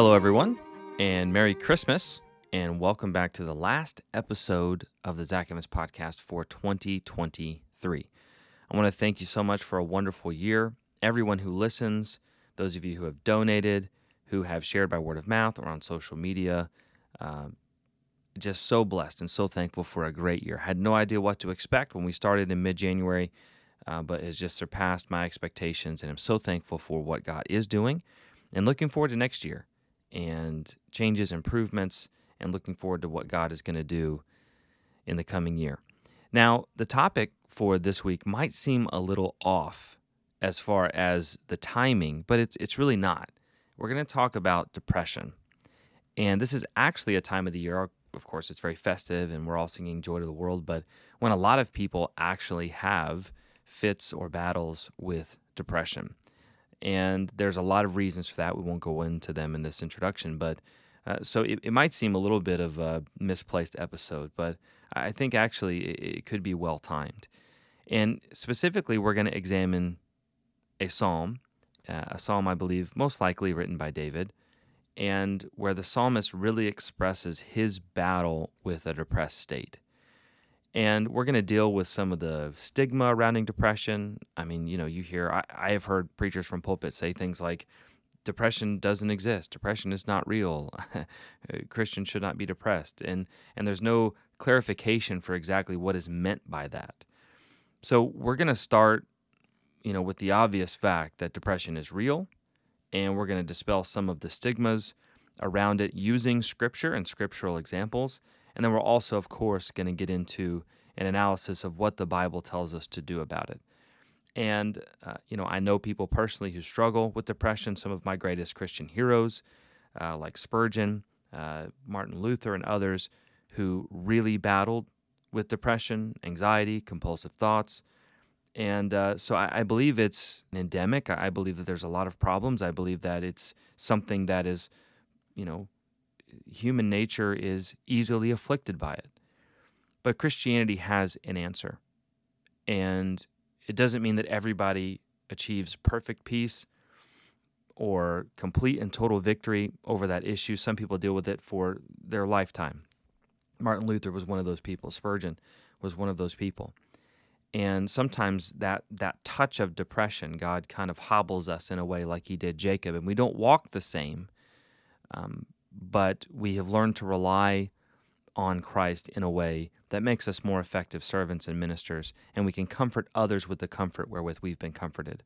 Hello, everyone, and Merry Christmas, and welcome back to the last episode of the Zack Evans podcast for 2023. I want to thank you so much for a wonderful year. Everyone who listens, those of you who have donated, who have shared by word of mouth or on social media, uh, just so blessed and so thankful for a great year. Had no idea what to expect when we started in mid January, uh, but has just surpassed my expectations, and I'm so thankful for what God is doing and looking forward to next year and changes, improvements, and looking forward to what God is going to do in the coming year. Now, the topic for this week might seem a little off as far as the timing, but it's it's really not. We're going to talk about depression. And this is actually a time of the year, of course, it's very festive and we're all singing joy to the world, but when a lot of people actually have fits or battles with depression. And there's a lot of reasons for that. We won't go into them in this introduction, but uh, so it, it, might seem a little bit of a misplaced episode, but I think actually it, it could be well timed. And specifically, we're going to examine a psalm, uh, a psalm I believe most likely written by David, and where the psalmist really expresses his battle with a depressed state. And we're going to deal with some of the stigma surrounding depression. I mean, you know, you hear, I, I have heard preachers from pulpit say things like, depression doesn't exist. Depression is not real. Uh, Christians should not be depressed. And, and there's no clarification for exactly what is meant by that. So we're going to start, you know, with the obvious fact that depression is real, and we're going to dispel some of the stigmas around it using scripture and scriptural examples. And then we're also, of course, going to get into an analysis of what the Bible tells us to do about it. And, uh, you know, I know people personally who struggle with depression. Some of my greatest Christian heroes, uh, like Spurgeon, uh, Martin Luther, and others, who really battled with depression, anxiety, compulsive thoughts. And uh, so I, I, believe it's endemic. I believe that there's a lot of problems. I believe that it's something that is, you know, human nature is easily afflicted by it. But Christianity has an answer. And it doesn't mean that everybody achieves perfect peace or complete and total victory over that issue. Some people deal with it for their lifetime. Martin Luther was one of those people. Spurgeon was one of those people. And sometimes that that touch of depression, God kind of hobbles us in a way like He did Jacob, and we don't walk the same. Um, but we have learned to rely on Christ in a way that makes us more effective servants and ministers, and we can comfort others with the comfort wherewith we've been comforted.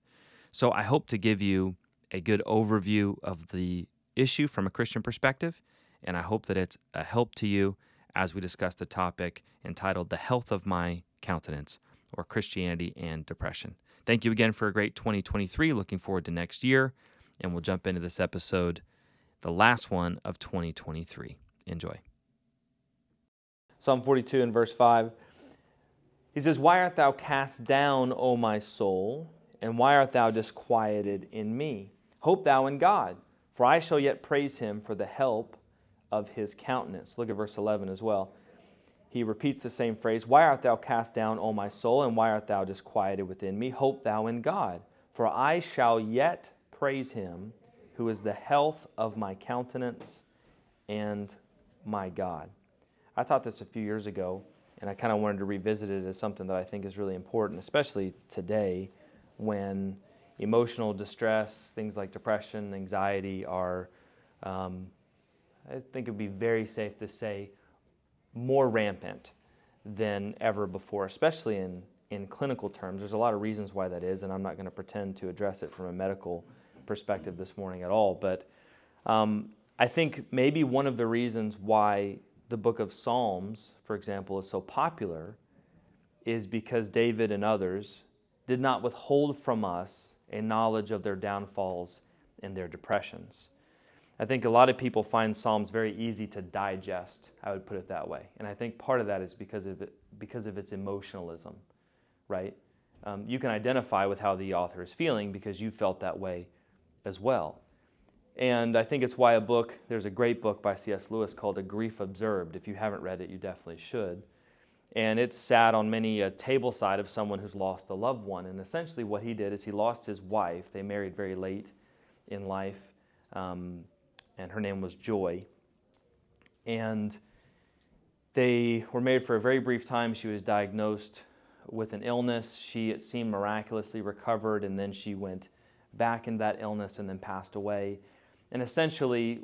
So I hope to give you a good overview of the issue from a Christian perspective, and I hope that it's a help to you as we discuss the topic entitled The Health of My Countenance, or Christianity and Depression. Thank you again for a great 2023. Looking forward to next year, and we'll jump into this episode the last one of 2023. Enjoy. Psalm 42 and verse 5. He says, Why art thou cast down, O my soul? And why art thou disquieted in me? Hope thou in God, for I shall yet praise him for the help of his countenance. Look at verse 11 as well. He repeats the same phrase Why art thou cast down, O my soul? And why art thou disquieted within me? Hope thou in God, for I shall yet praise him who is the health of my countenance and my God. I taught this a few years ago, and I kind of wanted to revisit it as something that I think is really important, especially today when emotional distress, things like depression, anxiety are, um, I think it would be very safe to say, more rampant than ever before, especially in, in clinical terms. There's a lot of reasons why that is, and I'm not going to pretend to address it from a medical perspective this morning at all. But um, I think maybe one of the reasons why the book of Psalms, for example, is so popular is because David and others did not withhold from us a knowledge of their downfalls and their depressions. I think a lot of people find Psalms very easy to digest, I would put it that way. And I think part of that is because of, it, because of its emotionalism, right? Um, you can identify with how the author is feeling because you felt that way as well. And I think it's why a book, there's a great book by C.S. Lewis called A Grief Observed. If you haven't read it, you definitely should. And it's sat on many a table side of someone who's lost a loved one. And essentially, what he did is he lost his wife. They married very late in life. Um, and her name was Joy. And they were married for a very brief time. She was diagnosed with an illness. She, it seemed, miraculously recovered, and then she went back into that illness and then passed away. And essentially,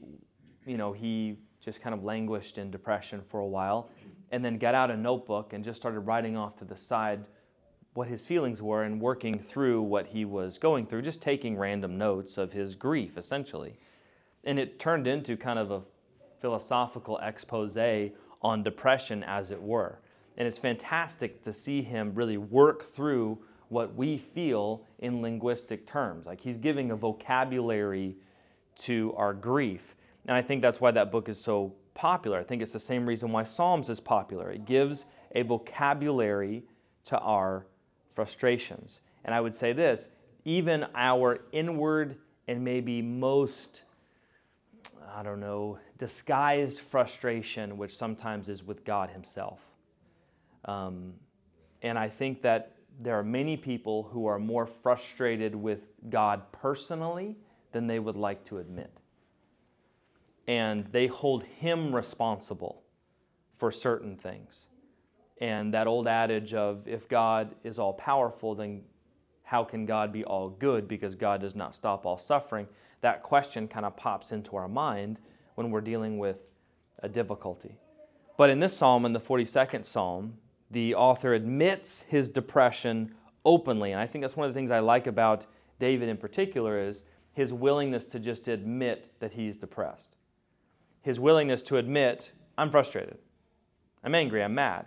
you know, he just kind of languished in depression for a while and then got out a notebook and just started writing off to the side what his feelings were and working through what he was going through, just taking random notes of his grief, essentially. And it turned into kind of a philosophical expose on depression, as it were. And it's fantastic to see him really work through what we feel in linguistic terms. Like he's giving a vocabulary to our grief. And I think that's why that book is so popular. I think it's the same reason why Psalms is popular. It gives a vocabulary to our frustrations. And I would say this even our inward and maybe most, I don't know, disguised frustration, which sometimes is with God Himself. Um, and I think that there are many people who are more frustrated with God personally than they would like to admit. And they hold Him responsible for certain things. And that old adage of if God is all powerful, then how can God be all good because God does not stop all suffering? That question kind of pops into our mind when we're dealing with a difficulty. But in this psalm, in the 42nd psalm, the author admits his depression openly. And I think that's one of the things I like about David in particular is his willingness to just admit that he's depressed. His willingness to admit, I'm frustrated. I'm angry, I'm mad.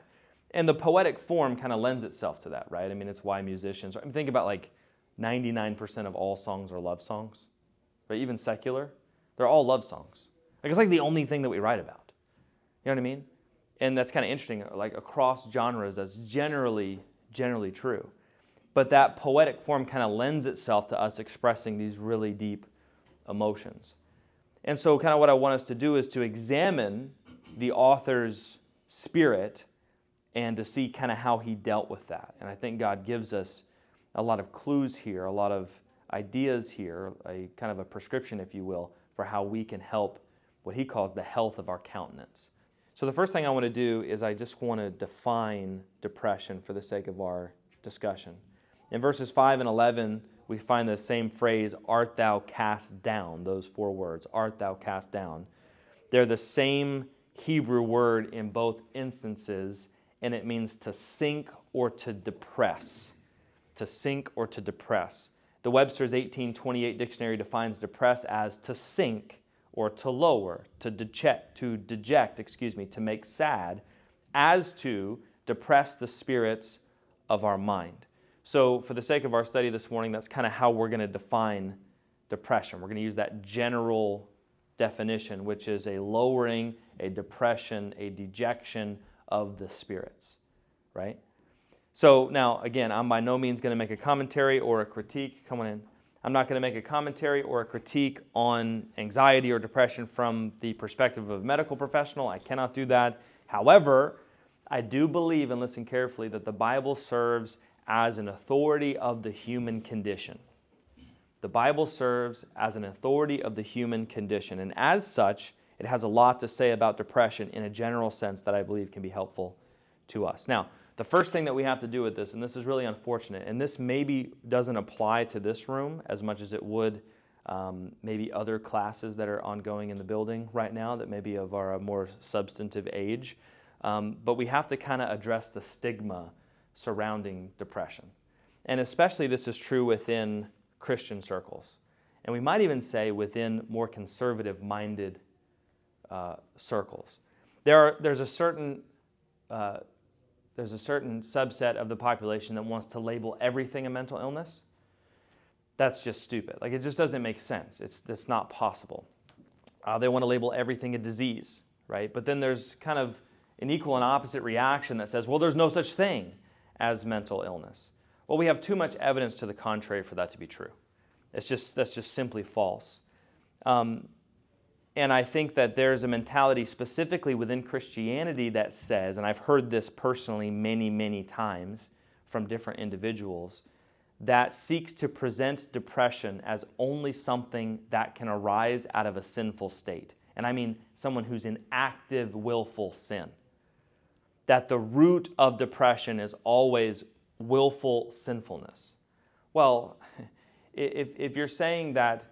And the poetic form kind of lends itself to that, right? I mean, it's why musicians, I mean, think about like 99% of all songs are love songs, right? Even secular, they're all love songs. Like it's like the only thing that we write about. You know what I mean? And that's kind of interesting. Like across genres, that's generally generally true. But that poetic form kind of lends itself to us expressing these really deep emotions. And so, kind of what I want us to do is to examine the author's spirit and to see kind of how he dealt with that. And I think God gives us a lot of clues here, a lot of ideas here, a kind of a prescription, if you will, for how we can help what he calls the health of our countenance. So, the first thing I want to do is I just want to define depression for the sake of our discussion. In verses 5 and 11, we find the same phrase, art thou cast down, those four words, art thou cast down. They're the same Hebrew word in both instances, and it means to sink or to depress. To sink or to depress. The Webster's 1828 dictionary defines depress as to sink or to lower, to deject, to deject, excuse me, to make sad, as to depress the spirits of our mind. So, for the sake of our study this morning, that's kind of how we're going to define depression. We're going to use that general definition, which is a lowering, a depression, a dejection of the spirits, right? So, now again, I'm by no means going to make a commentary or a critique. Come on in. I'm not going to make a commentary or a critique on anxiety or depression from the perspective of a medical professional. I cannot do that. However, I do believe, and listen carefully, that the Bible serves as an authority of the human condition. The Bible serves as an authority of the human condition. And as such, it has a lot to say about depression in a general sense that I believe can be helpful to us. Now, the first thing that we have to do with this, and this is really unfortunate, and this maybe doesn't apply to this room as much as it would um, maybe other classes that are ongoing in the building right now that maybe of our more substantive age. Um, but we have to kind of address the stigma surrounding depression. And especially this is true within Christian circles. And we might even say within more conservative minded uh, circles. There are, there's a certain uh, there's a certain subset of the population that wants to label everything a mental illness. That's just stupid. Like, it just doesn't make sense. It's, it's not possible. Uh, they want to label everything a disease, right? But then there's kind of an equal and opposite reaction that says, well, there's no such thing as mental illness. Well, we have too much evidence to the contrary for that to be true. It's just, that's just simply false. Um, and I think that there's a mentality specifically within Christianity that says, and I've heard this personally many, many times from different individuals, that seeks to present depression as only something that can arise out of a sinful state. And I mean someone who's in active, willful sin. That the root of depression is always willful sinfulness. Well, if, if you're saying that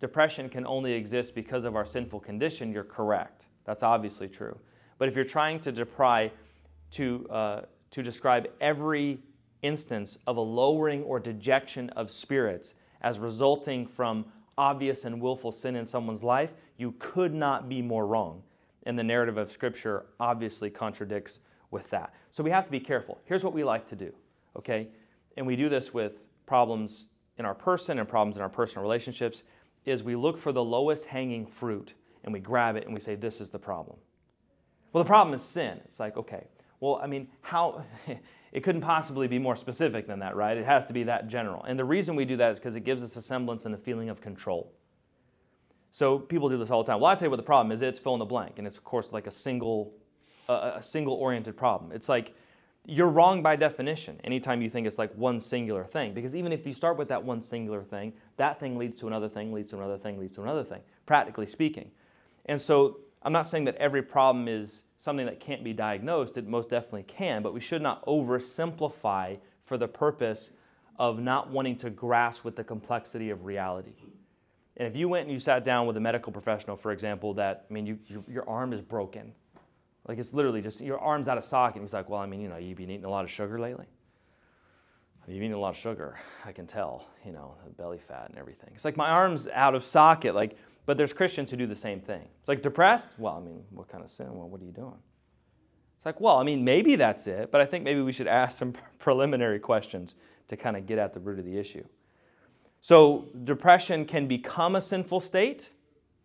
depression can only exist because of our sinful condition, you're correct. That's obviously true. But if you're trying to decry, to, uh, to describe every instance of a lowering or dejection of spirits as resulting from obvious and willful sin in someone's life, you could not be more wrong. And the narrative of Scripture obviously contradicts with that. So we have to be careful. Here's what we like to do, okay? And we do this with problems in our person and problems in our personal relationships is we look for the lowest hanging fruit and we grab it and we say this is the problem. Well, the problem is sin. It's like, okay, well, I mean, how it couldn't possibly be more specific than that, right? It has to be that general. And the reason we do that is because it gives us a semblance and a feeling of control. So people do this all the time. Well, I tell you what the problem is. It's fill in the blank, and it's of course like a single, uh, a single oriented problem. It's like you're wrong by definition anytime you think it's like one singular thing. Because even if you start with that one singular thing, that thing leads to another thing, leads to another thing, leads to another thing, practically speaking. And so I'm not saying that every problem is something that can't be diagnosed. It most definitely can, but we should not oversimplify for the purpose of not wanting to grasp with the complexity of reality. And if you went and you sat down with a medical professional, for example, that, I mean, you, your, arm is broken. Like it's literally just your arm's out of socket. And he's like, well, I mean, you know, you've been eating a lot of sugar lately. You've a lot of sugar. I can tell, you know, the belly fat and everything. It's like my arm's out of socket. Like, but there's Christians who do the same thing. It's like depressed? Well, I mean, what kind of sin? Well, what are you doing? It's like, well, I mean, maybe that's it, but I think maybe we should ask some preliminary questions to kind of get at the root of the issue. So, depression can become a sinful state,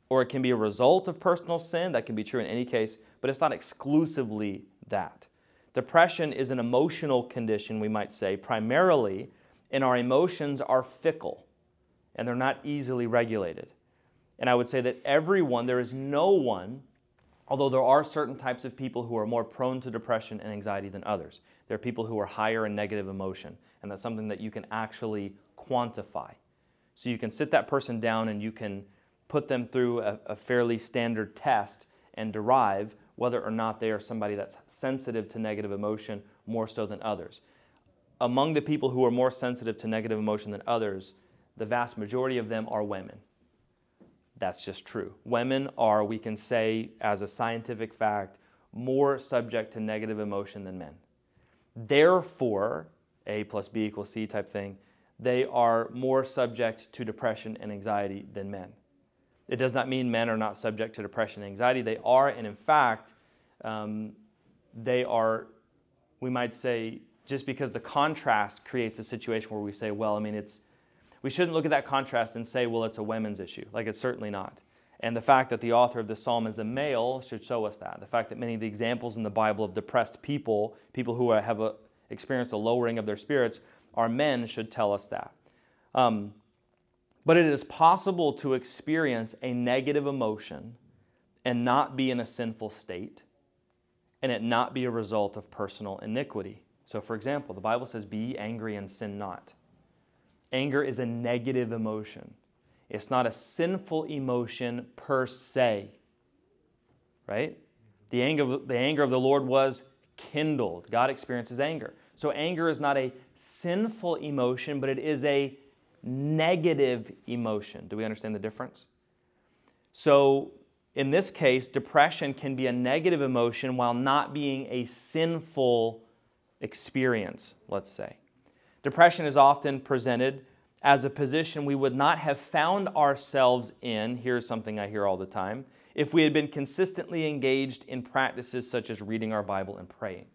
or it can be a result of personal sin. That can be true in any case, but it's not exclusively that. Depression is an emotional condition, we might say, primarily, and our emotions are fickle and they're not easily regulated. And I would say that everyone, there is no one, although there are certain types of people who are more prone to depression and anxiety than others. There are people who are higher in negative emotion, and that's something that you can actually quantify. So you can sit that person down and you can put them through a, a fairly standard test and derive whether or not they are somebody that's sensitive to negative emotion more so than others. Among the people who are more sensitive to negative emotion than others, the vast majority of them are women. That's just true. Women are, we can say, as a scientific fact, more subject to negative emotion than men. Therefore, A plus B equals C type thing, they are more subject to depression and anxiety than men. It does not mean men are not subject to depression and anxiety. They are, and in fact, um, they are, we might say, just because the contrast creates a situation where we say, well, I mean, it's we shouldn't look at that contrast and say, well, it's a women's issue. Like it's certainly not. And the fact that the author of this psalm is a male should show us that. The fact that many of the examples in the Bible of depressed people, people who have a, experienced a lowering of their spirits, are men should tell us that. Um, but it is possible to experience a negative emotion and not be in a sinful state and it not be a result of personal iniquity. So, for example, the Bible says, Be angry and sin not. Anger is a negative emotion. It's not a sinful emotion per se. Right? The anger, the anger of the Lord was kindled. God experiences anger. So anger is not a sinful emotion, but it is a negative emotion. Do we understand the difference? So in this case, depression can be a negative emotion while not being a sinful experience, let's say. Depression is often presented as a position we would not have found ourselves in. Here's something I hear all the time if we had been consistently engaged in practices such as reading our Bible and praying.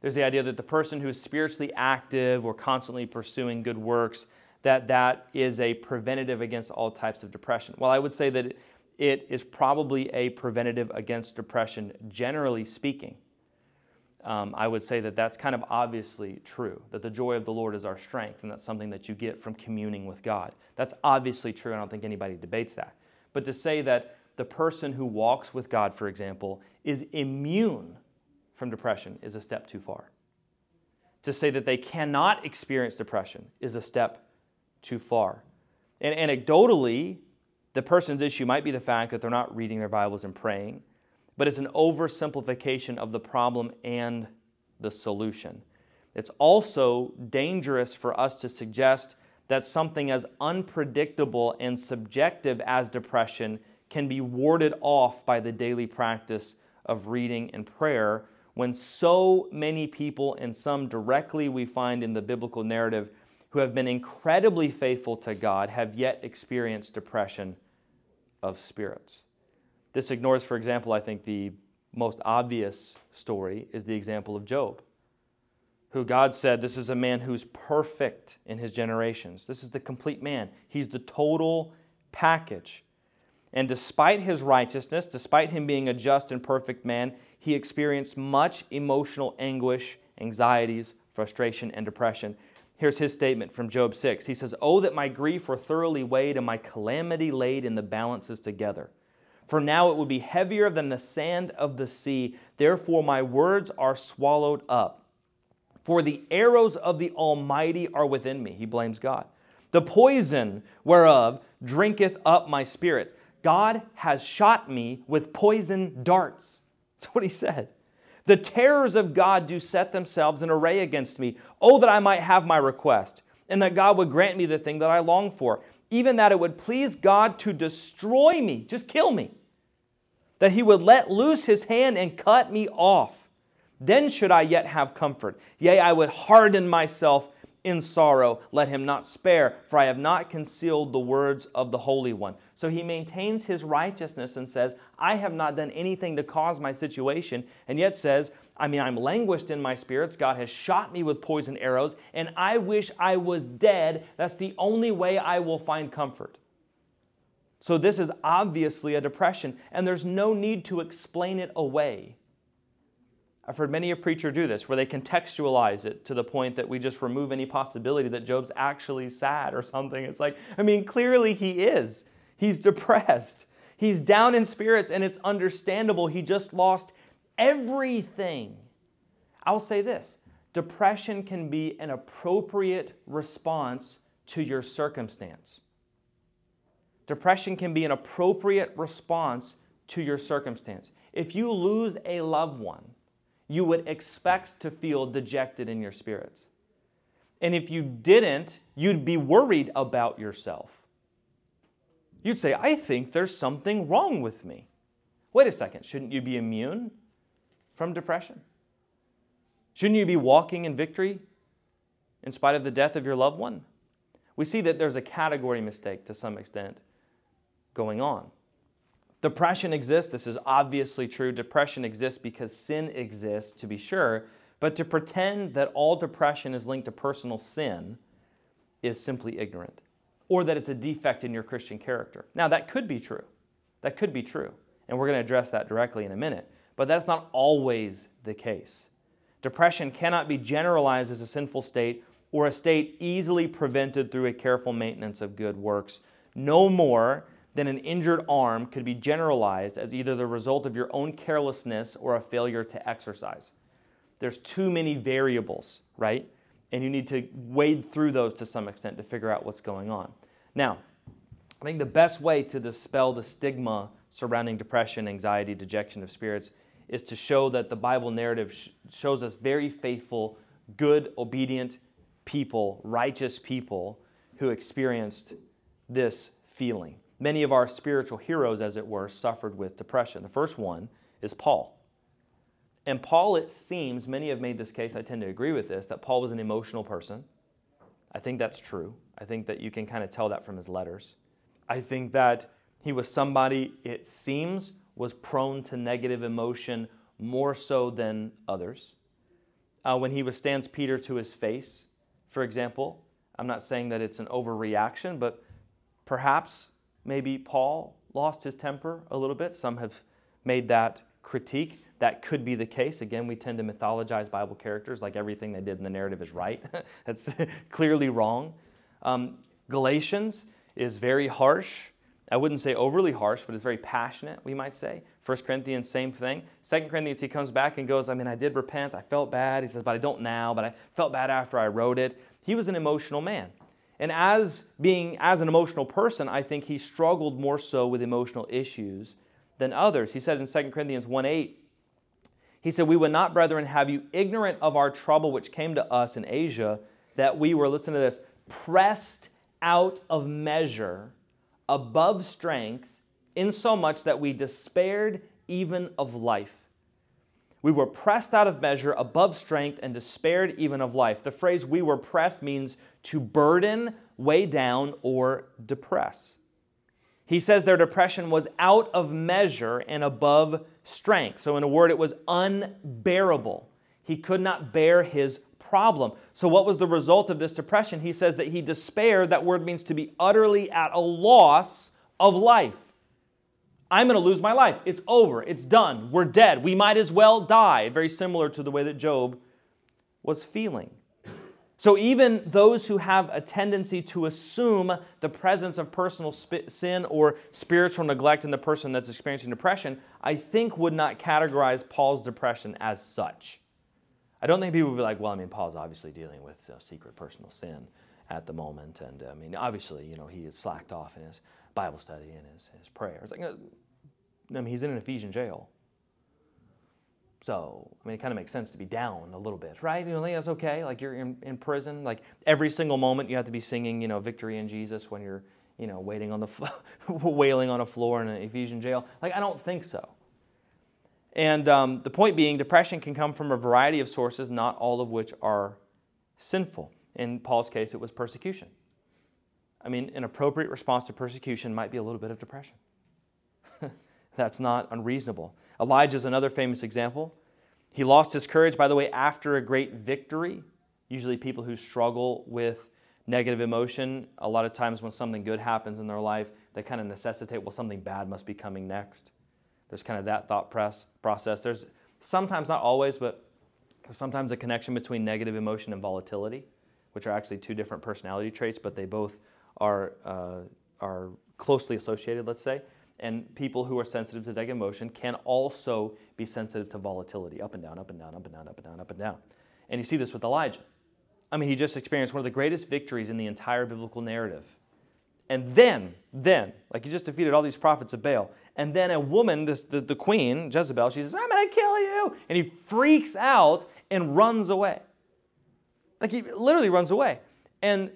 There's the idea that the person who is spiritually active or constantly pursuing good works, that that is a preventative against all types of depression. Well, I would say that it is probably a preventative against depression, generally speaking um, I would say that that's kind of obviously true, that the joy of the Lord is our strength, and that's something that you get from communing with God. That's obviously true. I don't think anybody debates that. But to say that the person who walks with God, for example, is immune from depression is a step too far. to say that they cannot experience depression is a step too far. And anecdotally, the person's issue might be the fact that they're not reading their Bibles and praying, but it's an oversimplification of the problem and the solution. It's also dangerous for us to suggest that something as unpredictable and subjective as depression can be warded off by the daily practice of reading and prayer when so many people, and some directly we find in the biblical narrative, who have been incredibly faithful to God have yet experienced depression of spirits. This ignores, for example, I think the most obvious story is the example of Job, who God said, This is a man who's perfect in his generations. This is the complete man. He's the total package. And despite his righteousness, despite him being a just and perfect man, he experienced much emotional anguish, anxieties, frustration, and depression. Here's his statement from Job 6. He says, Oh, that my grief were thoroughly weighed and my calamity laid in the balances together. For now it would be heavier than the sand of the sea. Therefore, my words are swallowed up. For the arrows of the Almighty are within me. He blames God. The poison whereof drinketh up my spirits. God has shot me with poison darts. That's what he said. The terrors of God do set themselves in array against me. Oh, that I might have my request, and that God would grant me the thing that I long for, even that it would please God to destroy me, just kill me, that he would let loose his hand and cut me off. Then should I yet have comfort. Yea, I would harden myself in sorrow. Let him not spare, for I have not concealed the words of the Holy One. So he maintains his righteousness and says, I have not done anything to cause my situation, and yet says, I mean, I'm languished in my spirits. God has shot me with poison arrows, and I wish I was dead. That's the only way I will find comfort. So, this is obviously a depression, and there's no need to explain it away. I've heard many a preacher do this where they contextualize it to the point that we just remove any possibility that Job's actually sad or something. It's like, I mean, clearly he is. He's depressed. He's down in spirits, and it's understandable. He just lost everything. I'll say this depression can be an appropriate response to your circumstance. Depression can be an appropriate response to your circumstance. If you lose a loved one, you would expect to feel dejected in your spirits. And if you didn't, you'd be worried about yourself. You'd say, I think there's something wrong with me. Wait a second, shouldn't you be immune from depression? Shouldn't you be walking in victory in spite of the death of your loved one? We see that there's a category mistake to some extent going on. Depression exists. This is obviously true. Depression exists because sin exists, to be sure. But to pretend that all depression is linked to personal sin is simply ignorant, or that it's a defect in your Christian character. Now, that could be true. That could be true. And we're going to address that directly in a minute. But that's not always the case. Depression cannot be generalized as a sinful state or a state easily prevented through a careful maintenance of good works, no more than an injured arm could be generalized as either the result of your own carelessness or a failure to exercise. There's too many variables, right? And you need to wade through those to some extent to figure out what's going on. Now, I think the best way to dispel the stigma surrounding depression, anxiety, dejection of spirits is to show that the Bible narrative sh- shows us very faithful, good, obedient people, righteous people who experienced this feeling many of our spiritual heroes, as it were, suffered with depression. The first one is Paul. And Paul, it seems, many have made this case, I tend to agree with this, that Paul was an emotional person. I think that's true. I think that you can kind of tell that from his letters. I think that he was somebody, it seems, was prone to negative emotion more so than others. Uh, when he withstands Peter to his face, for example, I'm not saying that it's an overreaction, but perhaps maybe Paul lost his temper a little bit. Some have made that critique. That could be the case. Again, we tend to mythologize Bible characters like everything they did in the narrative is right. That's clearly wrong. Um, Galatians is very harsh I wouldn't say overly harsh, but it's very passionate, we might say. 1 Corinthians, same thing. 2 Corinthians, he comes back and goes, I mean, I did repent. I felt bad. He says, but I don't now, but I felt bad after I wrote it. He was an emotional man. And as being as an emotional person, I think he struggled more so with emotional issues than others. He says in 2 Corinthians 1 8, he said, We would not, brethren, have you ignorant of our trouble which came to us in Asia, that we were, listen to this, pressed out of measure above strength, insomuch that we despaired even of life. We were pressed out of measure, above strength, and despaired even of life. The phrase we were pressed means to burden, weigh down, or depress. He says their depression was out of measure and above strength. So, in a word, it was unbearable. He could not bear his problem. So, what was the result of this depression? He says that he despaired. That word means to be utterly at a loss of life. I'm going to lose my life. It's over. It's done. We're dead. We might as well die. Very similar to the way that Job was feeling. So, even those who have a tendency to assume the presence of personal sin or spiritual neglect in the person that's experiencing depression, I think would not categorize Paul's depression as such. I don't think people would be like, well, I mean, Paul's obviously dealing with uh, secret personal sin at the moment. And I mean, obviously, you know, he is slacked off in his Bible study and his, his prayers. Like, uh, I mean, he's in an Ephesian jail. So, I mean, it kind of makes sense to be down a little bit, right? You know, that's okay. Like you're in, in prison. Like every single moment you have to be singing, you know, victory in Jesus when you're, you know, waiting on the, wailing on a floor in an Ephesian jail. Like, I don't think so. And um, the point being, depression can come from a variety of sources, not all of which are sinful. In Paul's case, it was persecution. I mean, an appropriate response to persecution might be a little bit of depression. That's not unreasonable. Elijah is another famous example. He lost his courage, by the way, after a great victory. Usually, people who struggle with negative emotion, a lot of times when something good happens in their life, they kind of necessitate, well, something bad must be coming next. There's kind of that thought process. There's sometimes, not always, but sometimes a connection between negative emotion and volatility, which are actually two different personality traits, but they both are, uh, are closely associated, let's say. And people who are sensitive to negative emotion can also be sensitive to volatility, up and down, up and down, up and down, up and down, up and down. And you see this with Elijah. I mean, he just experienced one of the greatest victories in the entire biblical narrative. And then, then, like he just defeated all these prophets of Baal. And then a woman, this, the, the queen, Jezebel, she says, I'm going to kill you. And he freaks out and runs away. Like he literally runs away. And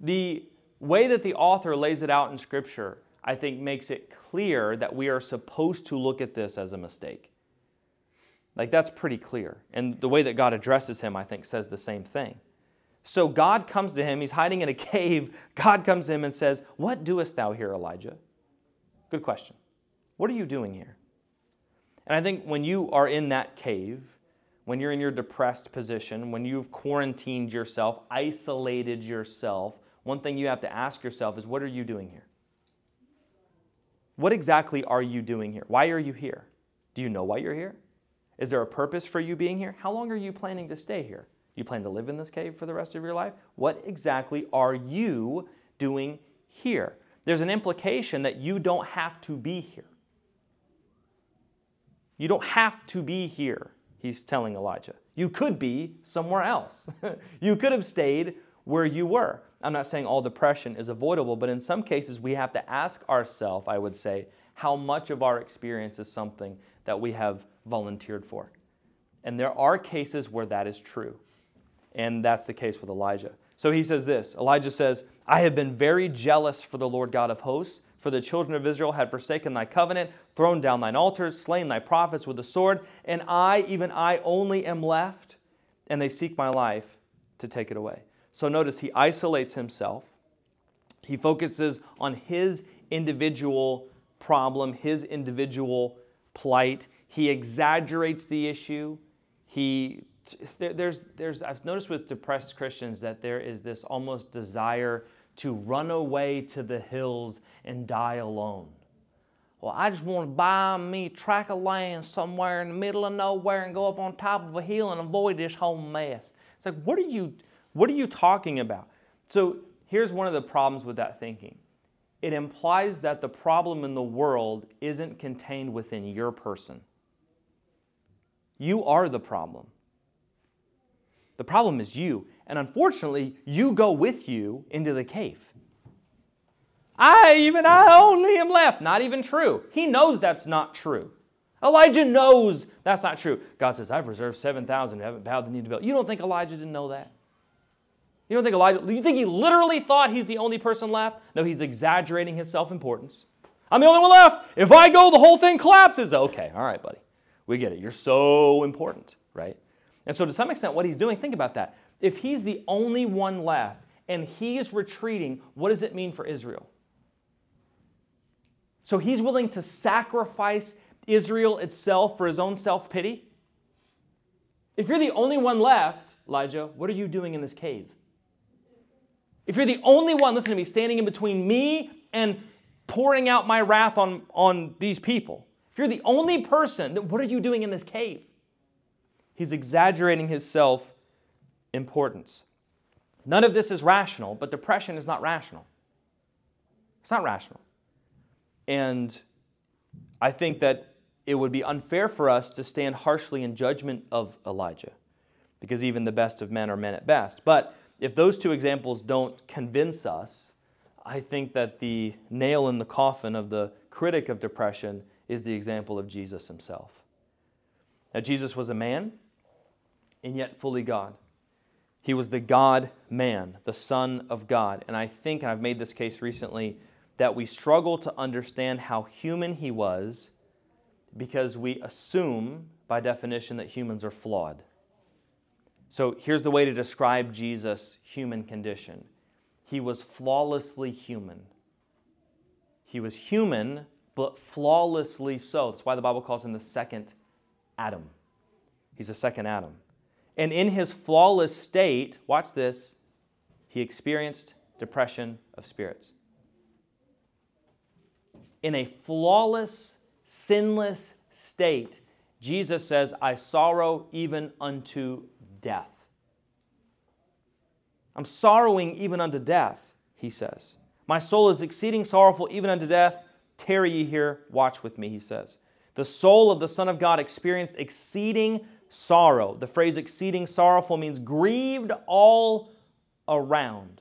the way that the author lays it out in Scripture, I think, makes it clear that we are supposed to look at this as a mistake. Like that's pretty clear. And the way that God addresses him, I think, says the same thing. So God comes to him, he's hiding in a cave. God comes to him and says, What doest thou here, Elijah? Good question. What are you doing here? And I think when you are in that cave, when you're in your depressed position, when you've quarantined yourself, isolated yourself, one thing you have to ask yourself is, What are you doing here? What exactly are you doing here? Why are you here? Do you know why you're here? Is there a purpose for you being here? How long are you planning to stay here? You plan to live in this cave for the rest of your life? What exactly are you doing here? There's an implication that you don't have to be here. You don't have to be here, he's telling Elijah. You could be somewhere else. you could have stayed where you were. I'm not saying all depression is avoidable, but in some cases we have to ask ourselves, I would say, how much of our experience is something that we have volunteered for. And there are cases where that is true. And that's the case with Elijah. So he says this Elijah says, I have been very jealous for the Lord God of hosts, for the children of Israel had forsaken thy covenant, thrown down thine altars, slain thy prophets with the sword, and I, even I only, am left, and they seek my life to take it away. So notice he isolates himself. He focuses on his individual problem, his individual plight. He exaggerates the issue. He there's there's I've noticed with depressed Christians that there is this almost desire to run away to the hills and die alone. Well, I just want to buy me a tract of land somewhere in the middle of nowhere and go up on top of a hill and avoid this whole mess. It's like, what are you what are you talking about? So here's one of the problems with that thinking. it implies that the problem in the world isn't contained within your person. You are the problem. The problem is you. And unfortunately, you go with you into the cave. I, even I only am left. Not even true. He knows that's not true. Elijah knows that's not true. God says, I've reserved 7,000 who haven't bowed the knee to Baal. You don't think Elijah didn't know that? You don't think Elijah, you think he literally thought he's the only person left? No, he's exaggerating his self importance. I'm the only one left. If I go, the whole thing collapses. Okay, all right, buddy. We get it. You're so important, right? And so, to some extent, what he's doing, think about that. If he's the only one left and he is retreating, what does it mean for Israel? So, he's willing to sacrifice Israel itself for his own self pity? If you're the only one left, Elijah, what are you doing in this cave? If you're the only one, listen to me, standing in between me and pouring out my wrath on, on these people, if you're the only person, then what are you doing in this cave? He's exaggerating his self importance. None of this is rational, but depression is not rational. It's not rational. And I think that it would be unfair for us to stand harshly in judgment of Elijah, because even the best of men are men at best. But if those two examples don't convince us, I think that the nail in the coffin of the critic of depression is the example of Jesus himself. Now, Jesus was a man and yet fully God. He was the God man, the Son of God. And I think, and I've made this case recently, that we struggle to understand how human he was because we assume, by definition, that humans are flawed. So here's the way to describe Jesus' human condition He was flawlessly human. He was human, but flawlessly so. That's why the Bible calls him the second Adam. He's the second Adam. And in his flawless state, watch this, he experienced depression of spirits. In a flawless sinless state, Jesus says, I sorrow even unto death. I'm sorrowing even unto death, he says. My soul is exceeding sorrowful even unto death. Tarry ye here, watch with me, he says. The soul of the Son of God experienced exceeding sorrow. The phrase exceeding sorrowful means grieved all around.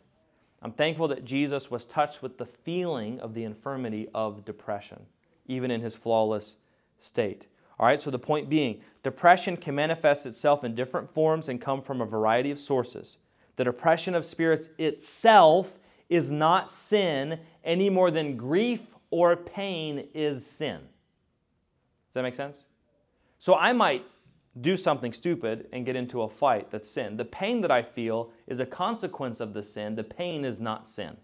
I'm thankful that Jesus was touched with the feeling of the infirmity of depression even in his flawless state. All right, so the point being, depression can manifest itself in different forms and come from a variety of sources. The depression of spirits itself is not sin any more than grief or pain is sin. Does that make sense? So I might do something stupid and get into a fight that's sin. The pain that I feel is a consequence of the sin. The pain is not sin.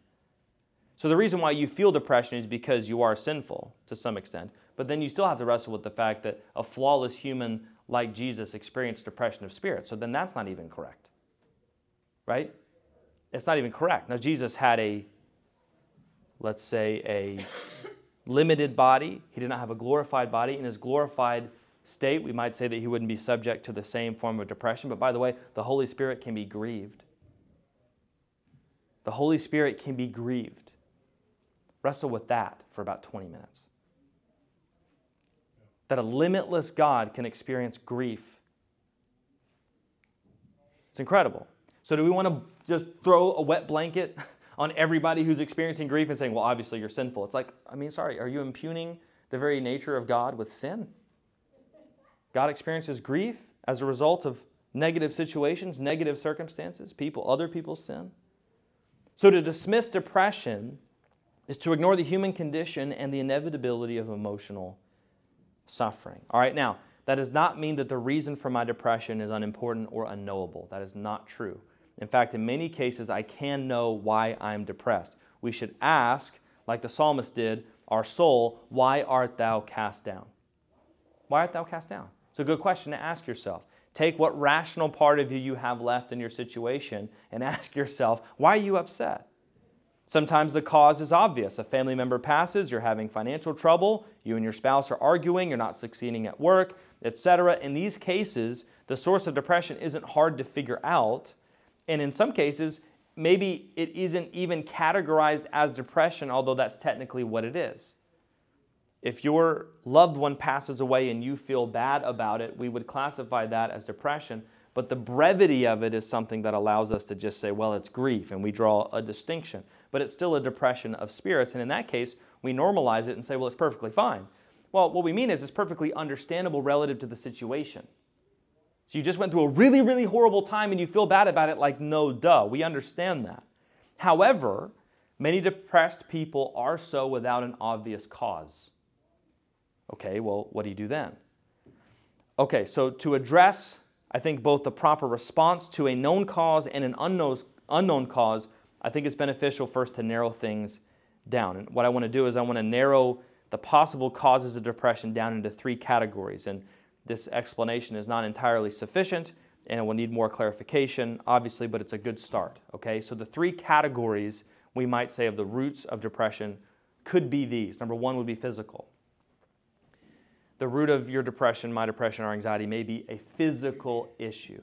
So the reason why you feel depression is because you are sinful to some extent. But then you still have to wrestle with the fact that a flawless human like Jesus experienced depression of spirit. So then that's not even correct. Right? It's not even correct. Now, Jesus had a, let's say, a limited body. He did not have a glorified body. In his glorified state, we might say that he wouldn't be subject to the same form of depression. But by the way, the Holy Spirit can be grieved. The Holy Spirit can be grieved. Wrestle with that for about 20 minutes. That a limitless God can experience grief. It's incredible. So, do we want to just throw a wet blanket on everybody who's experiencing grief and saying, well, obviously you're sinful? It's like, I mean, sorry, are you impugning the very nature of God with sin? God experiences grief as a result of negative situations, negative circumstances, people, other people's sin. So, to dismiss depression is to ignore the human condition and the inevitability of emotional suffering. All right, now, that does not mean that the reason for my depression is unimportant or unknowable. That is not true. In fact, in many cases, I can know why I'm depressed. We should ask, like the psalmist did, our soul, why art thou cast down? Why art thou cast down? It's a good question to ask yourself. Take what rational part of you you have left in your situation and ask yourself, why are you upset? Sometimes the cause is obvious. A family member passes, you're having financial trouble, you and your spouse are arguing, you're not succeeding at work, etc. In these cases, the source of depression isn't hard to figure out. And in some cases, maybe it isn't even categorized as depression, although that's technically what it is. If your loved one passes away and you feel bad about it, we would classify that as depression. But the brevity of it is something that allows us to just say, well, it's grief, and we draw a distinction. But it's still a depression of spirits. And in that case, we normalize it and say, well, it's perfectly fine. Well, what we mean is it's perfectly understandable relative to the situation. So you just went through a really, really horrible time and you feel bad about it, like, no, duh. We understand that. However, many depressed people are so without an obvious cause. Okay, well, what do you do then? Okay, so to address, I think, both the proper response to a known cause and an unknown, unknown cause, I think it's beneficial first to narrow things down. And what I want to do is I want to narrow the possible causes of depression down into three categories. And this explanation is not entirely sufficient and it will need more clarification, obviously, but it's a good start. Okay, so the three categories we might say of the roots of depression could be these. Number one would be physical. The root of your depression, my depression, or anxiety may be a physical issue,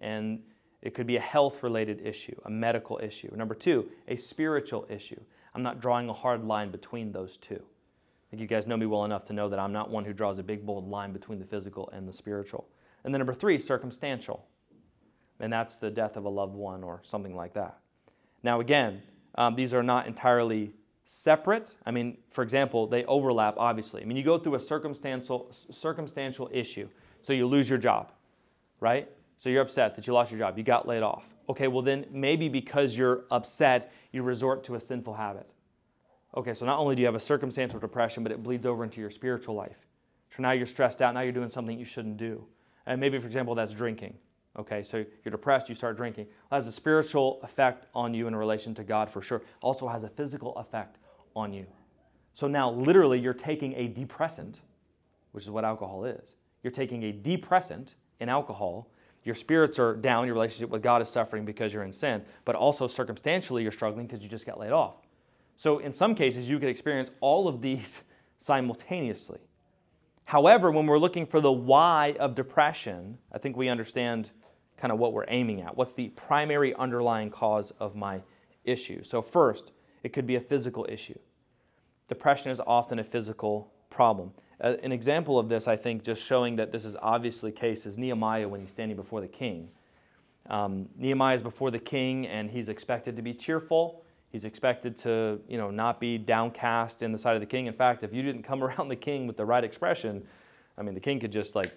and it could be a health related issue, a medical issue. Number two, a spiritual issue. I'm not drawing a hard line between those two. I think you guys know me well enough to know that I'm not one who draws a big, bold line between the physical and the spiritual. And then number three, circumstantial. And that's the death of a loved one or something like that. Now, again, um, these are not entirely separate. I mean, for example, they overlap, obviously. I mean, you go through a circumstantial, circumstantial issue. So you lose your job, right? So you're upset that you lost your job, you got laid off. Okay, well, then maybe because you're upset, you resort to a sinful habit. Okay, so not only do you have a circumstantial depression, but it bleeds over into your spiritual life. So now you're stressed out, now you're doing something you shouldn't do. And maybe, for example, that's drinking. Okay, so you're depressed, you start drinking. It has a spiritual effect on you in relation to God for sure. Also has a physical effect on you. So now, literally, you're taking a depressant, which is what alcohol is. You're taking a depressant in alcohol. Your spirits are down, your relationship with God is suffering because you're in sin, but also circumstantially, you're struggling because you just got laid off. So, in some cases, you could experience all of these simultaneously. However, when we're looking for the why of depression, I think we understand kind of what we're aiming at. What's the primary underlying cause of my issue? So, first, it could be a physical issue. Depression is often a physical problem. An example of this, I think, just showing that this is obviously the case, is Nehemiah when he's standing before the king. Um, Nehemiah is before the king and he's expected to be cheerful He's expected to, you know, not be downcast in the sight of the king. In fact, if you didn't come around the king with the right expression, I mean, the king could just like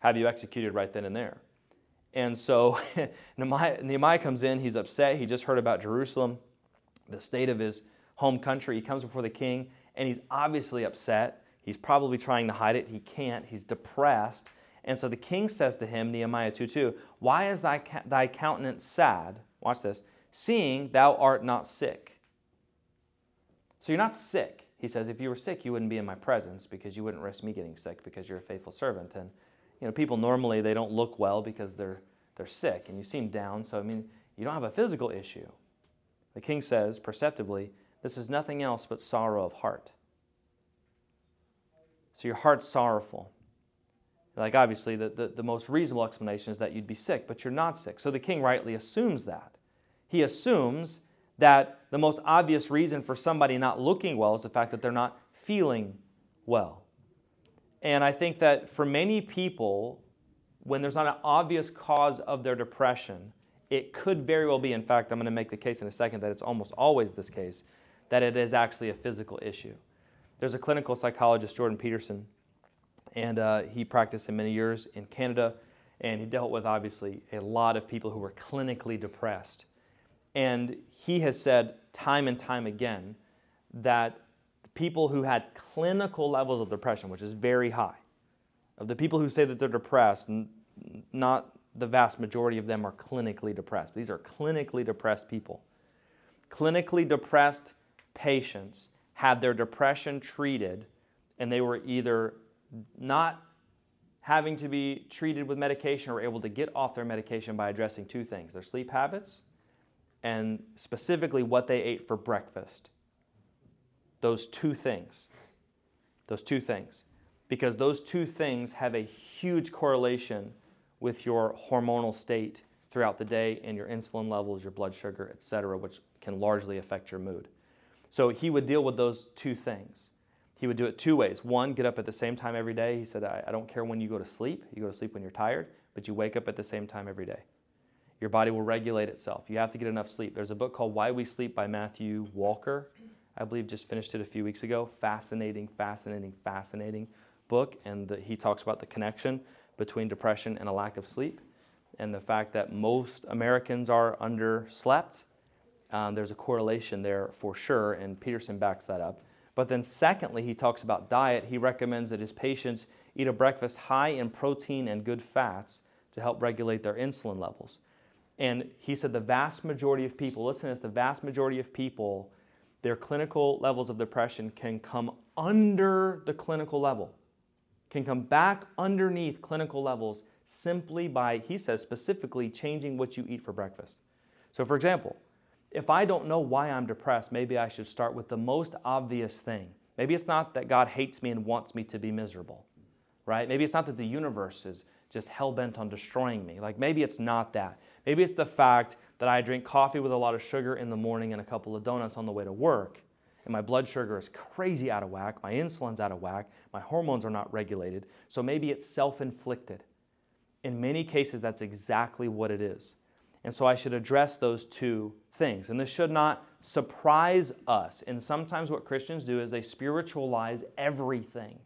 have you executed right then and there. And so Nehemiah, Nehemiah comes in, he's upset. He just heard about Jerusalem, the state of his home country. He comes before the king, and he's obviously upset. He's probably trying to hide it. He can't. He's depressed. And so the king says to him, Nehemiah 2 2, Why is thy, thy countenance sad? Watch this seeing thou art not sick. So you're not sick. He says, if you were sick, you wouldn't be in my presence because you wouldn't risk me getting sick because you're a faithful servant. And you know, people normally they don't look well because they're they're sick and you seem down. So I mean, you don't have a physical issue. The king says, perceptibly, this is nothing else but sorrow of heart. So your heart's sorrowful. Like, obviously, the, the, the most reasonable explanation is that you'd be sick, but you're not sick. So the king rightly assumes that he assumes that the most obvious reason for somebody not looking well is the fact that they're not feeling well. And I think that for many people, when there's not an obvious cause of their depression, it could very well be, in fact, I'm going to make the case in a second that it's almost always this case, that it is actually a physical issue. There's a clinical psychologist, Jordan Peterson, and uh, he practiced in many years in Canada, and he dealt with obviously a lot of people who were clinically depressed. And he has said time and time again that people who had clinical levels of depression, which is very high, of the people who say that they're depressed, not the vast majority of them are clinically depressed. These are clinically depressed people. Clinically depressed patients had their depression treated, and they were either not having to be treated with medication or able to get off their medication by addressing two things their sleep habits and specifically what they ate for breakfast. Those two things. Those two things. Because those two things have a huge correlation with your hormonal state throughout the day and your insulin levels, your blood sugar, et cetera, which can largely affect your mood. So he would deal with those two things. He would do it two ways. One, get up at the same time every day. He said, I, I don't care when you go to sleep. You go to sleep when you're tired, but you wake up at the same time every day. Your body will regulate itself. You have to get enough sleep. There's a book called Why We Sleep by Matthew Walker. I believe just finished it a few weeks ago. Fascinating, fascinating, fascinating book. And the, he talks about the connection between depression and a lack of sleep and the fact that most Americans are underslept. Um, there's a correlation there for sure, and Peterson backs that up. But then, secondly, he talks about diet. He recommends that his patients eat a breakfast high in protein and good fats to help regulate their insulin levels. And he said the vast majority of people, listen to this, the vast majority of people, their clinical levels of depression can come under the clinical level, can come back underneath clinical levels simply by, he says specifically, changing what you eat for breakfast. So, for example, if I don't know why I'm depressed, maybe I should start with the most obvious thing. Maybe it's not that God hates me and wants me to be miserable, right? Maybe it's not that the universe is just hell bent on destroying me. Like maybe it's not that. Maybe it's the fact that I drink coffee with a lot of sugar in the morning and a couple of donuts on the way to work, and my blood sugar is crazy out of whack, my insulin's out of whack, my hormones are not regulated. So maybe it's self inflicted. In many cases, that's exactly what it is. And so I should address those two things. And this should not surprise us. And sometimes what Christians do is they spiritualize everything.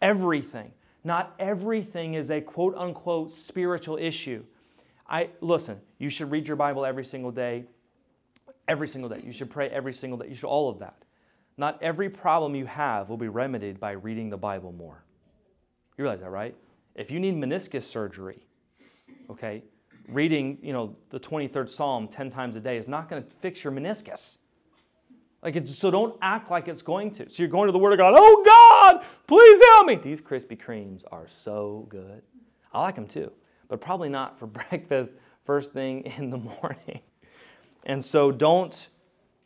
Everything. Not everything is a quote unquote spiritual issue. I listen, you should read your Bible every single day. Every single day. You should pray every single day. You should all of that. Not every problem you have will be remedied by reading the Bible more. You realize that, right? If you need meniscus surgery, okay, reading, you know, the 23rd Psalm 10 times a day is not going to fix your meniscus. Like so don't act like it's going to. So you're going to the Word of God, oh God, please help me. These Krispy Kremes are so good. I like them too, but probably not for breakfast first thing in the morning. And so don't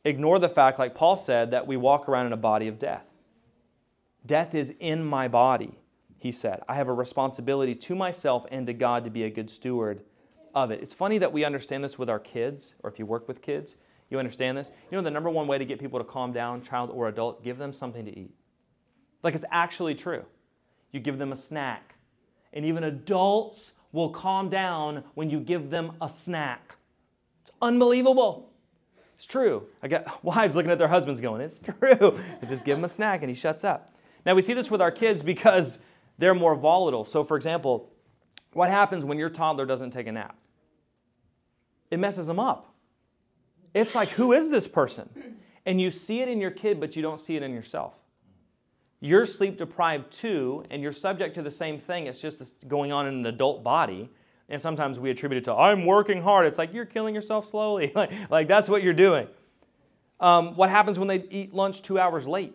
ignore the fact, like Paul said, that we walk around in a body of death. Death is in my body he said. I have a responsibility to myself and to God to be a good steward of it. It's funny that we understand this with our kids, or if you work with kids, you understand this. You know, the number one way to get people to calm down, child or adult, give them something to eat. Like it's actually true. You give them a snack. And even adults will calm down when you give them a snack. It's unbelievable. It's true. I got wives looking at their husbands going, It's true. just give him a snack and he shuts up. Now, we see this with our kids because they're more volatile. So, for example, what happens when your toddler doesn't take a nap? It messes them up. It's like, who is this person? And you see it in your kid, but you don't see it in yourself. You're sleep deprived too, and you're subject to the same thing. It's just going on in an adult body. And sometimes we attribute it to, I'm working hard. It's like, you're killing yourself slowly. like, that's what you're doing. Um, what happens when they eat lunch two hours late?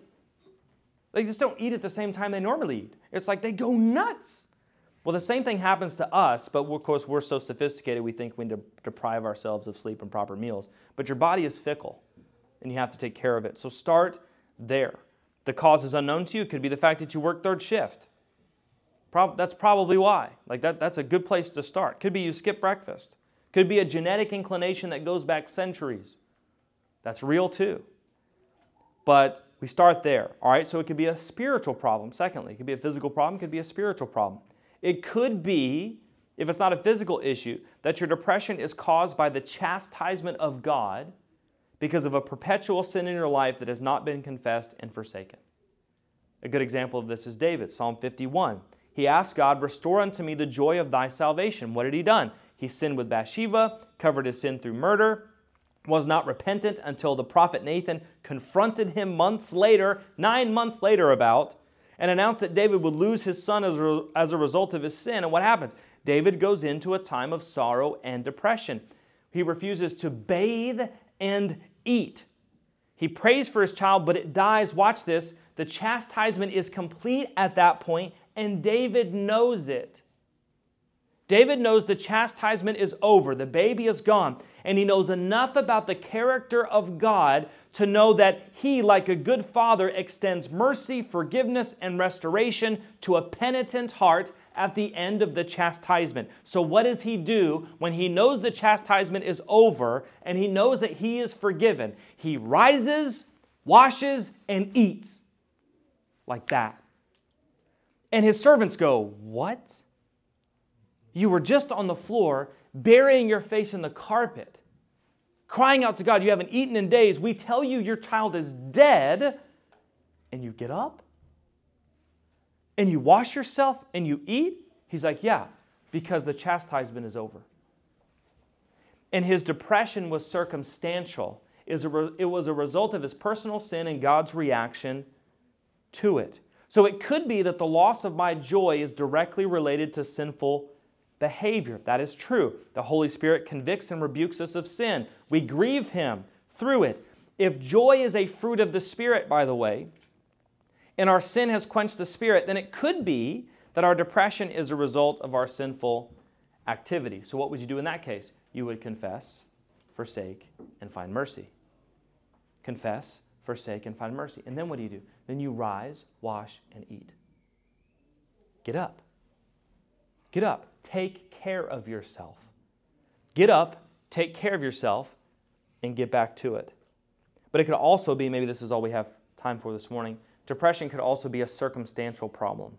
They just don't eat at the same time they normally eat. It's like they go nuts. Well, the same thing happens to us, but of course, we're so sophisticated we think we need to deprive ourselves of sleep and proper meals. But your body is fickle, and you have to take care of it. So start there. The cause is unknown to you. It could be the fact that you work third shift. that's probably why. Like that, that's a good place to start. Could be you skip breakfast. Could be a genetic inclination that goes back centuries. That's real too. But we start there. All right, so it could be a spiritual problem. Secondly, it could be a physical problem, it could be a spiritual problem. It could be, if it's not a physical issue, that your depression is caused by the chastisement of God because of a perpetual sin in your life that has not been confessed and forsaken. A good example of this is David, Psalm 51. He asked God, Restore unto me the joy of thy salvation. What had he done? He sinned with Bathsheba, covered his sin through murder, was not repentant until the prophet Nathan confronted him months later, nine months later, about, and announced that David would lose his son as a, as a result of his sin. And what happens? David goes into a time of sorrow and depression. He refuses to bathe and eat. He prays for his child, but it dies. Watch this. The chastisement is complete at that point, and David knows it. David knows the chastisement is over, the baby is gone, and he knows enough about the character of God to know that he, like a good father, extends mercy, forgiveness, and restoration to a penitent heart at the end of the chastisement. So, what does he do when he knows the chastisement is over and he knows that he is forgiven? He rises, washes, and eats like that. And his servants go, What? You were just on the floor, burying your face in the carpet, crying out to God, You haven't eaten in days. We tell you your child is dead, and you get up and you wash yourself and you eat? He's like, Yeah, because the chastisement is over. And his depression was circumstantial. It was a result of his personal sin and God's reaction to it. So it could be that the loss of my joy is directly related to sinful behavior. That is true. The Holy Spirit convicts and rebukes us of sin. We grieve Him through it. If joy is a fruit of the Spirit, by the way, and our sin has quenched the Spirit, then it could be that our depression is a result of our sinful activity. So, what would you do in that case? You would confess, forsake, and find mercy. Confess, forsake, and find mercy. And then what do you do? Then you rise, wash, and eat. Get up. Get up. Take care of yourself. Get up, take care of yourself, and get back to it. But it could also be maybe this is all we have time for this morning Depression could also be a circumstantial problem.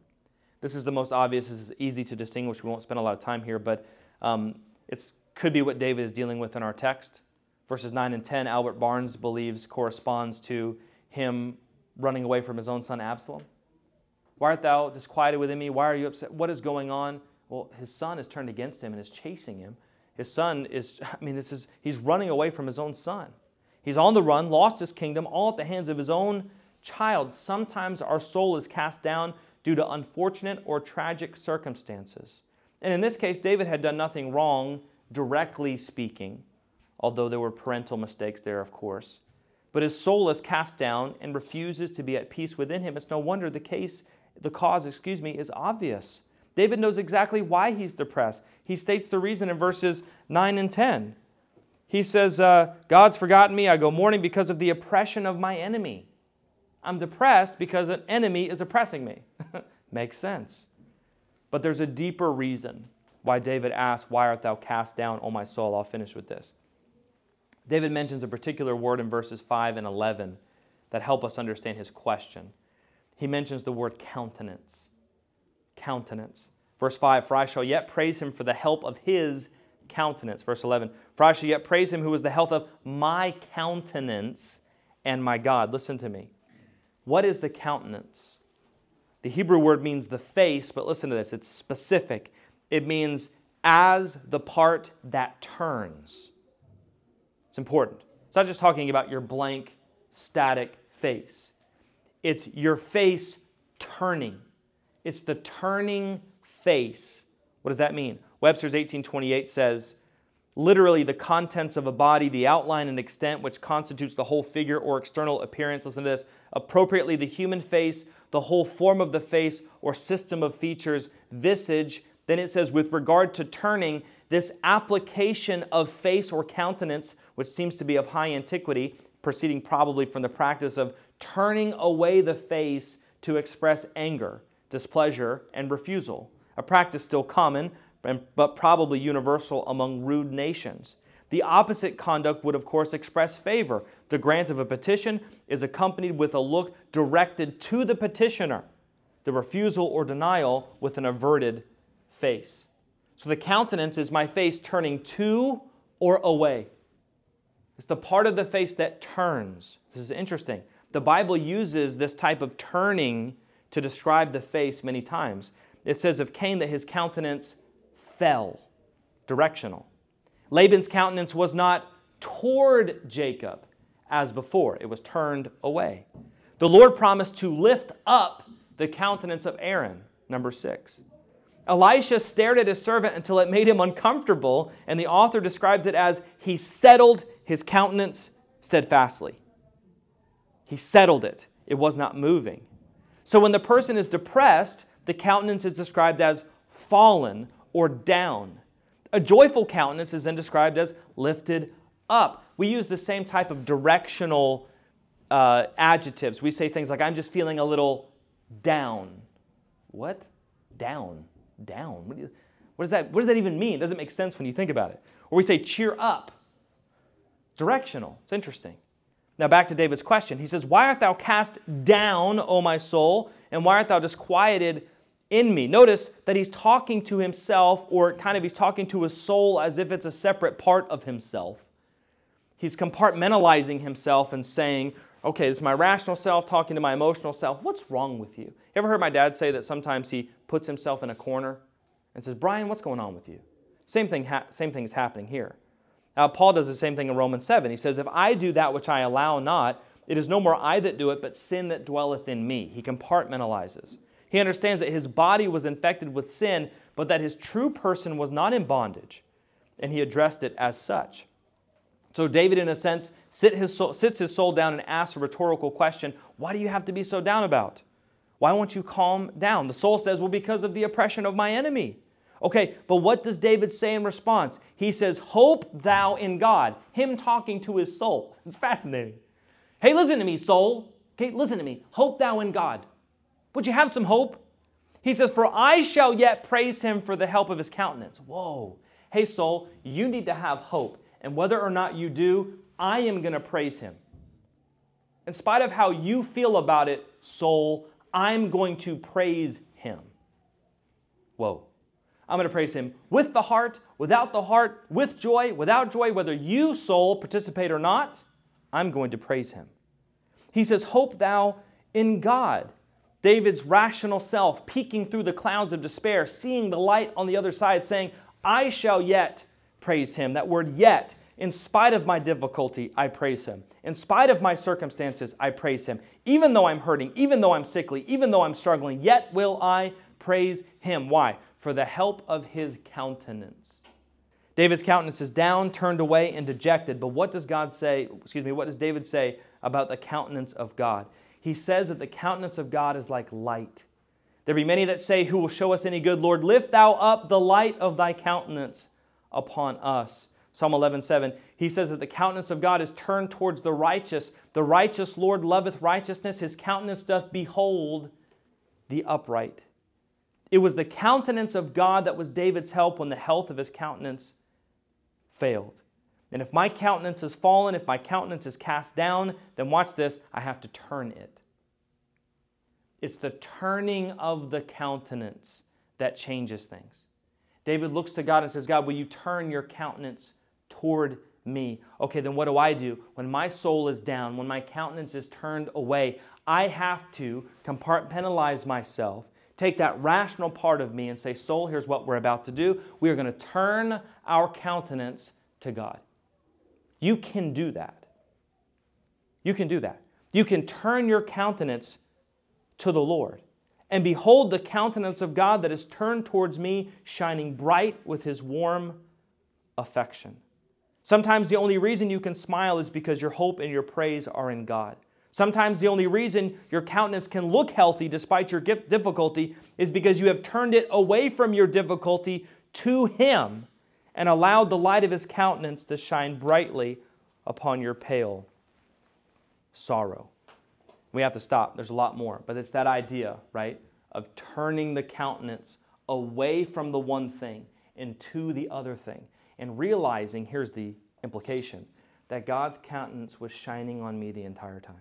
This is the most obvious, this is easy to distinguish. We won't spend a lot of time here, but um, it could be what David is dealing with in our text. Verses 9 and 10, Albert Barnes believes corresponds to him running away from his own son Absalom. Why art thou disquieted within me? Why are you upset? What is going on? Well, his son is turned against him and is chasing him. His son is, I mean, this is, he's running away from his own son. He's on the run, lost his kingdom, all at the hands of his own child, sometimes our soul is cast down due to unfortunate or tragic circumstances. And in this case, David had done nothing wrong, directly speaking, although there were parental mistakes there, of course. But his soul is cast down and refuses to be at peace within him. It's no wonder the case, the cause, excuse me, is obvious. David knows exactly why he's depressed. He states the reason in verses 9 and 10. He says, uh, God's forgotten me. I go mourning because of the oppression of my enemy. I'm depressed because an enemy is oppressing me. Makes sense. But there's a deeper reason why David asks, Why art thou cast down, O my soul? I'll finish with this. David mentions a particular word in verses 5 and 11 that help us understand his question. He mentions the word countenance. Countenance. Verse 5 For I shall yet praise him for the help of his countenance. Verse 11 For I shall yet praise him who is the health of my countenance and my God. Listen to me. What is the countenance? The Hebrew word means the face, but listen to this it's specific. It means as the part that turns. It's important. It's not just talking about your blank, static face, it's your face turning. It's the turning face. What does that mean? Webster's 1828 says, literally the contents of a body, the outline and extent which constitutes the whole figure or external appearance. Listen to this appropriately, the human face, the whole form of the face or system of features, visage. Then it says, with regard to turning, this application of face or countenance, which seems to be of high antiquity, proceeding probably from the practice of turning away the face to express anger, displeasure, and refusal, a practice still common but probably universal among rude nations. The opposite conduct would, of course, express favor. The grant of a petition is accompanied with a look directed to the petitioner, the refusal or denial with an averted face. So the countenance is my face turning to or away. It's the part of the face that turns. This is interesting. The Bible uses this type of turning to describe the face many times. It says of Cain that his countenance fell, directional. Laban's countenance was not toward Jacob as before, it was turned away. The Lord promised to lift up the countenance of Aaron, number six. Elisha stared at his servant until it made him uncomfortable, and the author describes it as he settled his countenance steadfastly. He settled it, it was not moving. So when the person is depressed, the countenance is described as fallen or down. A joyful countenance is then described as lifted up. We use the same type of directional uh, adjectives. We say things like, I'm just feeling a little down. What? Down. down. What, do you, what, does that, what does that even mean? It doesn't make sense when you think about it. Or we say cheer up. Directional. It's interesting. Now back to David's question. He says, Why art thou cast down, O my soul, and why art thou disquieted in me? Notice that he's talking to himself, or kind of he's talking to his soul as if it's a separate part of himself. He's compartmentalizing himself and saying, okay, this is my rational self talking to my emotional self. What's wrong with you? You ever heard my dad say that sometimes he puts himself in a corner and says, Brian, what's going on with you? Same thing, ha- same thing is happening here. Now, Paul does the same thing in Romans 7. He says, If I do that which I allow not, it is no more I that do it, but sin that dwelleth in me. He compartmentalizes. He understands that his body was infected with sin, but that his true person was not in bondage, and he addressed it as such. So David, in a sense, sit his soul, sits his soul down and asks a rhetorical question Why do you have to be so down about? Why won't you calm down? The soul says, Well, because of the oppression of my enemy. Okay, but what does David say in response? He says, Hope thou in God. Him talking to his soul. It's fascinating. Hey, listen to me, soul. Okay, listen to me. Hope thou in God. Would you have some hope? He says, For I shall yet praise him for the help of his countenance. Whoa. Hey, soul, you need to have hope. And whether or not you do, I am going to praise him. In spite of how you feel about it, soul, I'm going to praise him. Whoa. I'm going to praise him with the heart, without the heart, with joy, without joy, whether you, soul, participate or not, I'm going to praise him. He says, Hope thou in God. David's rational self peeking through the clouds of despair, seeing the light on the other side, saying, I shall yet praise him. That word yet, in spite of my difficulty, I praise him. In spite of my circumstances, I praise him. Even though I'm hurting, even though I'm sickly, even though I'm struggling, yet will I praise him. Why? For the help of his countenance. David's countenance is down, turned away, and dejected. But what does God say? Excuse me, what does David say about the countenance of God? He says that the countenance of God is like light. There be many that say, Who will show us any good? Lord, lift thou up the light of thy countenance upon us. Psalm 11, 7, he says that the countenance of God is turned towards the righteous. The righteous Lord loveth righteousness, his countenance doth behold the upright. It was the countenance of God that was David's help when the health of his countenance failed. And if my countenance is fallen, if my countenance is cast down, then watch this, I have to turn it. It's the turning of the countenance that changes things. David looks to God and says, God, will you turn your countenance toward me? Okay, then what do I do? When my soul is down, when my countenance is turned away, I have to compartmentalize myself, take that rational part of me and say, Soul, here's what we're about to do. We are going to turn our countenance to God. You can do that. You can do that. You can turn your countenance to the Lord. And behold, the countenance of God that is turned towards me, shining bright with his warm affection. Sometimes the only reason you can smile is because your hope and your praise are in God. Sometimes the only reason your countenance can look healthy despite your difficulty is because you have turned it away from your difficulty to Him and allowed the light of His countenance to shine brightly upon your pale sorrow. We have to stop. There's a lot more, but it's that idea, right, of turning the countenance away from the one thing and to the other thing. And realizing, here's the implication, that God's countenance was shining on me the entire time.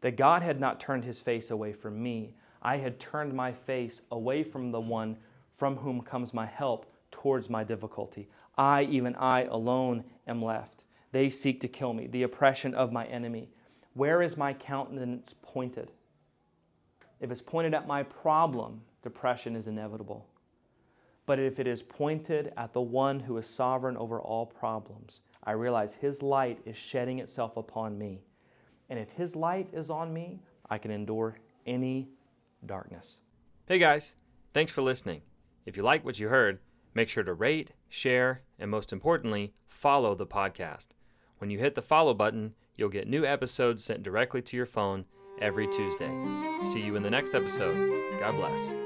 That God had not turned his face away from me. I had turned my face away from the one from whom comes my help towards my difficulty. I, even I alone, am left. They seek to kill me, the oppression of my enemy. Where is my countenance pointed? If it's pointed at my problem, depression is inevitable. But if it is pointed at the one who is sovereign over all problems, I realize his light is shedding itself upon me. And if his light is on me, I can endure any darkness. Hey guys, thanks for listening. If you like what you heard, make sure to rate, share, and most importantly, follow the podcast. When you hit the follow button, You'll get new episodes sent directly to your phone every Tuesday. See you in the next episode. God bless.